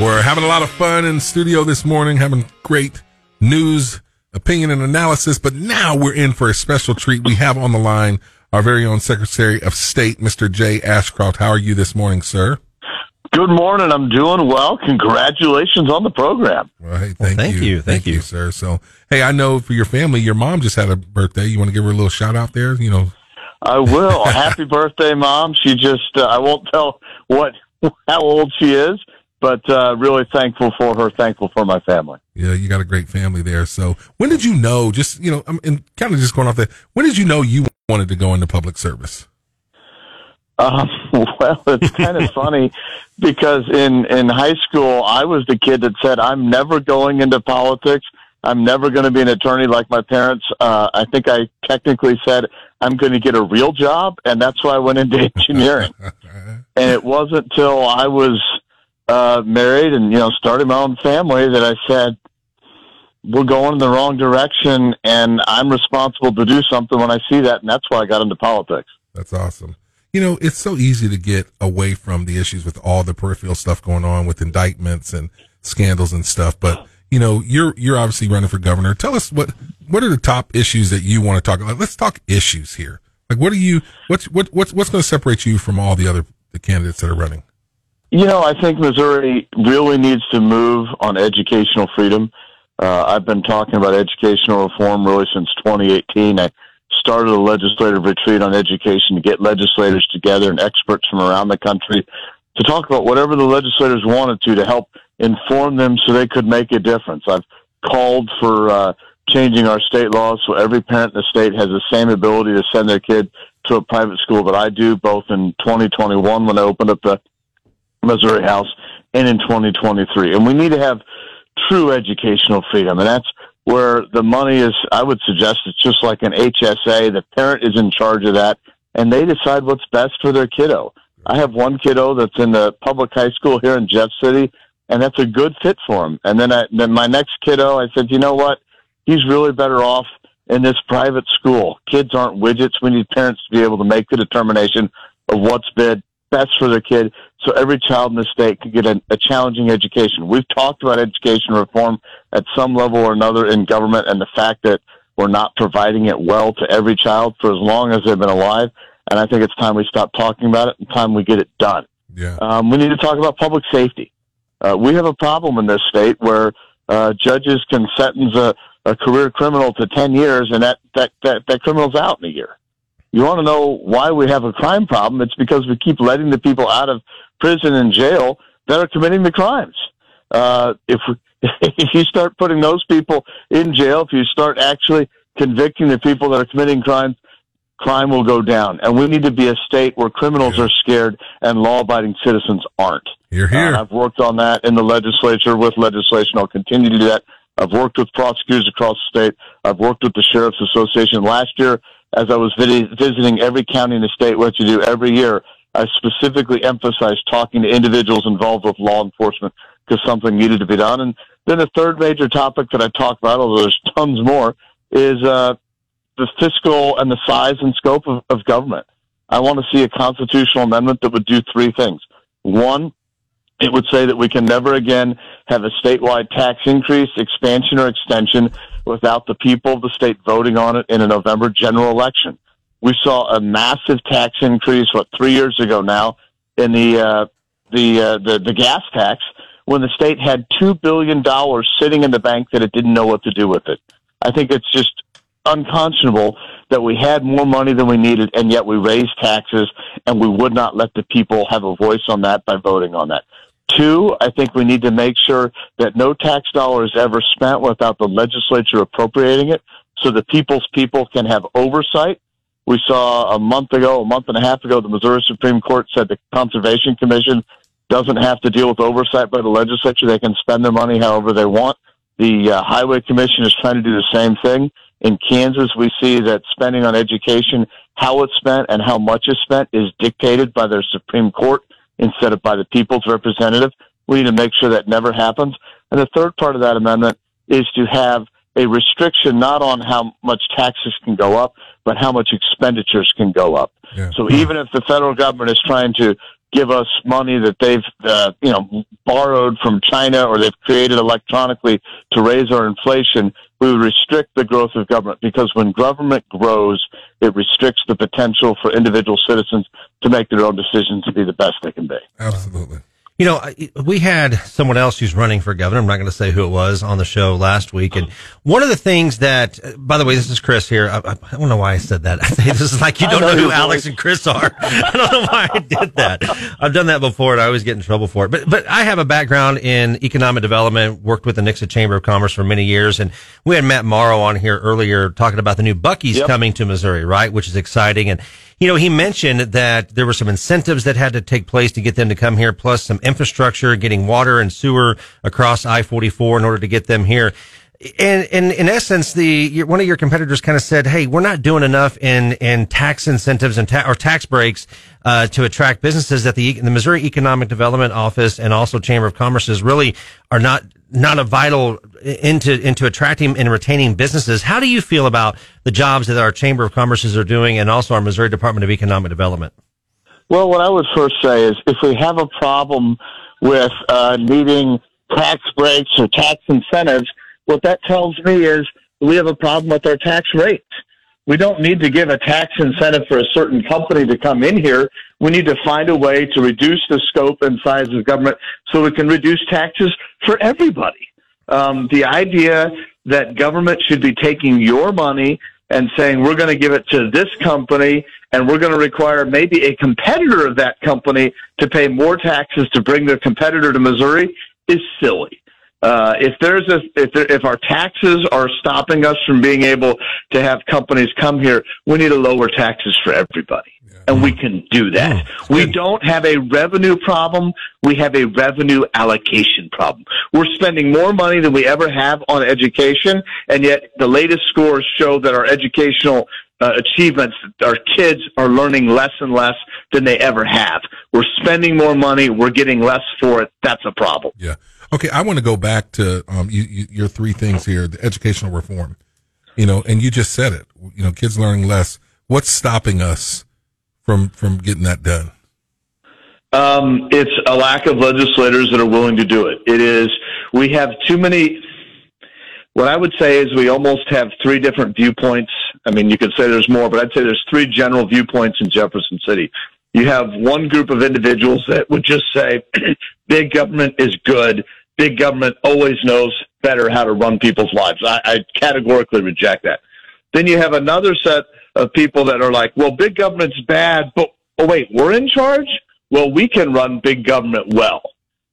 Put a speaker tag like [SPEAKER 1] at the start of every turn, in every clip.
[SPEAKER 1] We're having a lot of fun in studio this morning, having great news, opinion, and analysis. But now we're in for a special treat. We have on the line our very own Secretary of State, Mr. Jay Ashcroft. How are you this morning, sir?
[SPEAKER 2] Good morning. I'm doing well. Congratulations on the program.
[SPEAKER 1] Well, hey, thank,
[SPEAKER 3] Well, thank
[SPEAKER 1] you.
[SPEAKER 3] you. Thank you.
[SPEAKER 1] sir. So, hey, I know for your family, your mom just had a birthday. You want to give her a little shout out there? You know,
[SPEAKER 2] I will. Happy birthday, mom. She just, uh, I won't tell what, how old she is, but, uh, really thankful for her, thankful for my family.
[SPEAKER 1] yeah, you got a great family there. So, when did you know? Just you know, I'm and kind of just going off that. When did you know you wanted to go into public service?
[SPEAKER 2] Um, well, it's kind of funny because in, in high school, I was the kid that said, I'm never going into politics. I'm never going to be an attorney like my parents. Uh, I think I technically said I'm going to get a real job. And that's why I went into engineering. and it wasn't till I was, uh, married and, you know, started my own family that I said, we're going in the wrong direction and I'm responsible to do something when I see that. And that's why I got into politics.
[SPEAKER 1] That's awesome. You know, it's so easy to get away from the issues with all the peripheral stuff going on with indictments and scandals and stuff. But you know, you're you're obviously running for governor. Tell us what what are the top issues that you want to talk about? Let's talk issues here. Like, what are you? What's what what's what's going to separate you from all the other the candidates that are running?
[SPEAKER 2] You know, I think Missouri really needs to move on educational freedom. Uh, I've been talking about educational reform really since 2018. I started a legislative retreat on education to get legislators together and experts from around the country to talk about whatever the legislators wanted to to help inform them so they could make a difference. I've called for uh, changing our state laws so every parent in the state has the same ability to send their kid to a private school that I do, both in 2021 when I opened up the Missouri House and in 2023. And we need to have true educational freedom. And that's where the money is, I would suggest it's just like an HSA. The parent is in charge of that and they decide what's best for their kiddo. I have one kiddo that's in the public high school here in Jeff City and that's a good fit for him. And then I, then my next kiddo, I said, you know what? He's really better off in this private school. Kids aren't widgets. We need parents to be able to make the determination of what's bid, best for their kid so every child in the state could get a, a challenging education. We've talked about education reform at some level or another in government and the fact that we're not providing it well to every child for as long as they've been alive. And I think it's time we stop talking about it and time we get it done.
[SPEAKER 1] Yeah,
[SPEAKER 2] Um, we need to talk about public safety. Uh, we have a problem in this state where uh, judges can sentence a, a career criminal to 10 years and that, that, that, that criminal's out in a year. You want to know why we have a crime problem? It's because we keep letting the people out of prison and jail that are committing the crimes. Uh, if, we, if you start putting those people in jail, if you start actually convicting the people that are committing crimes, crime will go down. And we need to be a state where criminals
[SPEAKER 1] Yeah.
[SPEAKER 2] are scared and law abiding citizens aren't.
[SPEAKER 1] you're here.
[SPEAKER 2] Uh, I've worked on that in the legislature with legislation. I'll continue to do that. I've worked with prosecutors across the state. I've worked with the Sheriff's Association. Last year, as I was visiting every county in the state, what you do every year, I specifically emphasized talking to individuals involved with law enforcement because something needed to be done. And then the third major topic that I talk about, although there's tons more, is uh, the fiscal and the size and scope of, of government. I want to see a constitutional amendment that would do three things. One, it would say that we can never again have a statewide tax increase, expansion, or extension without the people of the state voting on it in a November general election. We saw a massive tax increase, what, three years ago now, in the, uh, the, uh, the, the gas tax when the state had $2 billion sitting in the bank that it didn't know what to do with it. I think it's just unconscionable that we had more money than we needed and yet we raised taxes and we would not let the people have a voice on that by voting on that. Two, I think we need to make sure that no tax dollar is ever spent without the legislature appropriating it so the people's people can have oversight. We saw a month ago, a month and a half ago, the Missouri Supreme Court said the Conservation Commission doesn't have to deal with oversight by the legislature. They can spend their money however they want. The uh, Highway Commission is trying to do the same thing. In Kansas, we see that spending on education, how it's spent and how much is spent is dictated by their Supreme Court instead of by the people's representative. We need to make sure that never happens. And the third part of that amendment is to have a restriction not on how much taxes can go up, but how much expenditures can go up.
[SPEAKER 1] Yeah.
[SPEAKER 2] So even if the federal government is trying to give us money that they've, uh, you know, borrowed from China or they've created electronically to raise our inflation, we would restrict the growth of government because when government grows, it restricts the potential for individual citizens to make their own decisions to be the best they can be.
[SPEAKER 1] Absolutely.
[SPEAKER 3] You know, we had someone else who's running for governor. I'm not going to say who it was on the show last week. And one of the things that, uh, by the way, this is Chris here. I, I don't know why I said that. this is like you don't know, know who Alex and Chris are. I don't know why I did that. I've done that before and I always get in trouble for it. But, but I have a background in economic development, worked with the Nixa Chamber of Commerce for many years. And we had Matt Morrow on here earlier talking about the new Buc-ee's yep. coming to Missouri, right? Which is exciting. And you know, he mentioned that there were some incentives that had to take place to get them to come here, plus some infrastructure, getting water and sewer across I-44 in order to get them here. And, and in essence, the one of your competitors kind of said, "Hey, we're not doing enough in in tax incentives and ta- or tax breaks uh, to attract businesses that the the Missouri Economic Development Office and also Chamber of Commerce is really are not not a vital into into attracting and retaining businesses. How do you feel about the jobs that our Chamber of Commerce's are doing, and also our Missouri Department of Economic Development?
[SPEAKER 2] Well, what I would first say is, if we have a problem with uh, needing tax breaks or tax incentives, what that tells me is we have a problem with our tax rates. We don't need to give a tax incentive for a certain company to come in here. We need to find a way to reduce the scope and size of government so we can reduce taxes for everybody. Um, the idea that government should be taking your money and saying we're going to give it to this company and we're going to require maybe a competitor of that company to pay more taxes to bring their competitor to Missouri is silly. Uh, if there's a if there, if our taxes are stopping us from being able to have companies come here, we need to lower taxes for everybody, yeah. and we can do that. Yeah. We don't have a revenue problem; we have a revenue allocation problem. We're spending more money than we ever have on education, and yet the latest scores show that our educational uh, achievements, our kids are learning less and less than they ever have. We're spending more money, we're getting less for it. That's a problem.
[SPEAKER 1] Yeah. Okay, I want to go back to um, you, you, your three things here: the educational reform. You know, and you just said it. You know, kids learning less. What's stopping us from from getting that done?
[SPEAKER 2] Um, it's a lack of legislators that are willing to do it. It is we have too many. What I would say is we almost have three different viewpoints. I mean, you could say there's more, but I'd say there's three general viewpoints in Jefferson City. You have one group of individuals that would just say big government is good. Big government always knows better how to run people's lives. I, I categorically reject that. Then you have another set of people that are like, well, big government's bad, but oh wait, we're in charge? Well, we can run big government well.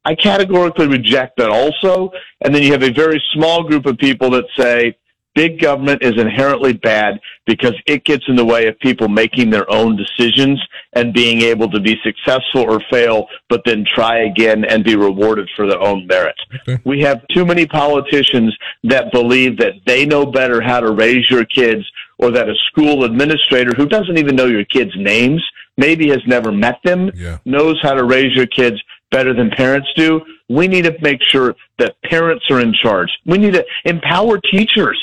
[SPEAKER 2] I categorically reject that also. And then you have a very small group of people that say, big government is inherently bad because it gets in the way of people making their own decisions and being able to be successful or fail, but then try again and be rewarded for their own merit. Okay. We have too many politicians that believe that they know better how to raise your kids or that a school administrator who doesn't even know your kids' names, maybe has never met them, yeah. knows how to raise your kids better than parents do. We need to make sure that parents are in charge. We need to empower teachers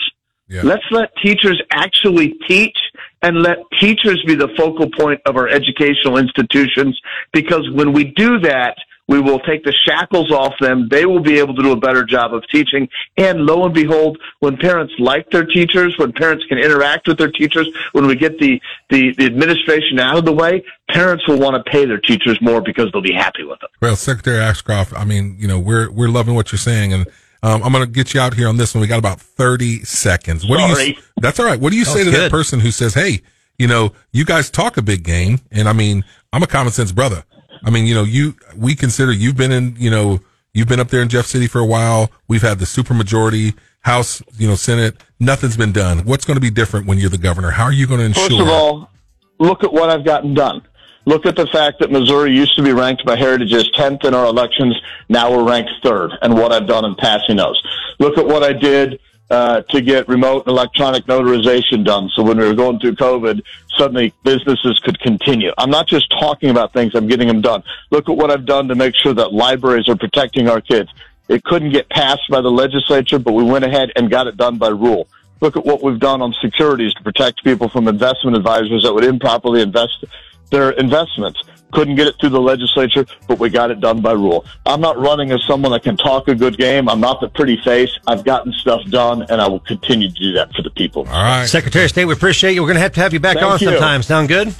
[SPEAKER 2] yeah. Let's let teachers actually teach and let teachers be the focal point of our educational institutions because when we do that, we will take the shackles off them. They will be able to do a better job of teaching. And lo and behold, when parents like their teachers, when parents can interact with their teachers, when we get the, the, the administration out of the way, parents will want to pay their teachers more because they'll be happy with them.
[SPEAKER 1] Well, Secretary Ashcroft, I mean, you know, we're, we're loving what you're saying and um, I'm going to get you out here on this one. We got about 30 seconds. What Sorry. do you, that's all right. What do you say to good. that person who says, Hey, you know, you guys talk a big game. And I mean, I'm a common sense brother. I mean, you know, you, we consider you've been in, you know, you've been up there in Jeff City for a while. We've had the super majority House, you know, Senate. Nothing's been done. What's going to be different when you're the governor? How are you going to ensure?
[SPEAKER 2] First of all, look at what I've gotten done. Look at the fact that Missouri used to be ranked by Heritage as 10th in our elections. Now we're ranked third, and what I've done in passing those. Look at what I did uh, to get remote and electronic notarization done. So when we were going through COVID, suddenly businesses could continue. I'm not just talking about things, I'm getting them done. Look at what I've done to make sure that libraries are protecting our kids. It couldn't get passed by the legislature, but we went ahead and got it done by rule. Look at what we've done on securities to protect people from investment advisors that would improperly invest their investments. Couldn't get it through the legislature, but we got it done by rule. I'm not running as someone that can talk a good game. I'm not the pretty face. I've gotten stuff done, and I will continue to do that for the people.
[SPEAKER 1] All right.
[SPEAKER 3] Secretary of State, we appreciate you. We're going to have to have you back
[SPEAKER 2] Thank
[SPEAKER 3] on
[SPEAKER 2] you.
[SPEAKER 3] sometime. Sound good?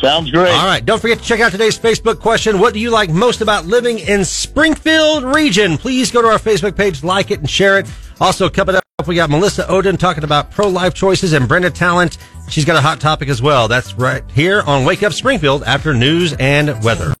[SPEAKER 2] Sounds great.
[SPEAKER 3] All right. Don't forget to check out today's Facebook question. What do you like most about living in Springfield region? Please go to our Facebook page, like it, and share it. Also, coming up, we got Melissa Ohden talking about pro-life choices and Brenda Talent. She's got a hot topic as well. That's right here on Wake Up Springfield after news and weather.